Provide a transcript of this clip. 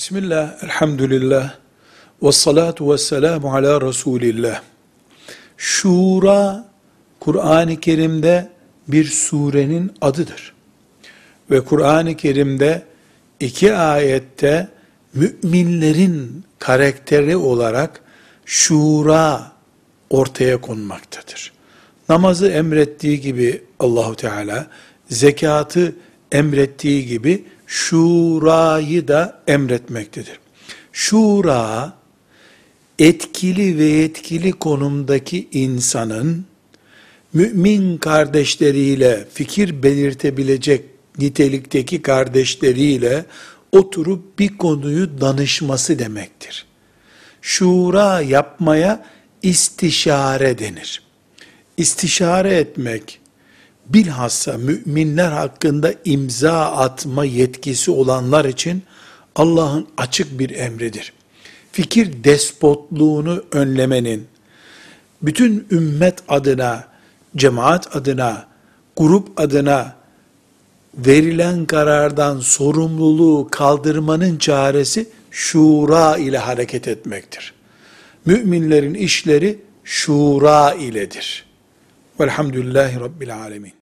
Bismillah, elhamdülillah, ve salatu ve selamu ala Resulillah. Şura, Kur'an-ı Kerim'de bir surenin adıdır. Ve Kur'an-ı Kerim'de iki ayette müminlerin karakteri olarak şura ortaya konmaktadır. Namazı emrettiği gibi Allahu Teala, zekatı emrettiği gibi şurayı da emretmektedir. Şura, etkili ve yetkili konumdaki insanın, mümin kardeşleriyle, fikir belirtebilecek nitelikteki kardeşleriyle oturup bir konuyu danışması demektir. Şura yapmaya istişare denir. İstişare etmek, bilhassa müminler hakkında imza atma yetkisi olanlar için Allah'ın açık bir emridir. Fikir despotluğunu önlemenin, bütün ümmet adına, cemaat adına, grup adına verilen karardan sorumluluğu kaldırmanın çaresi şura ile hareket etmektir. Müminlerin işleri şura iledir. Velhamdülillahi Rabbil Alemin.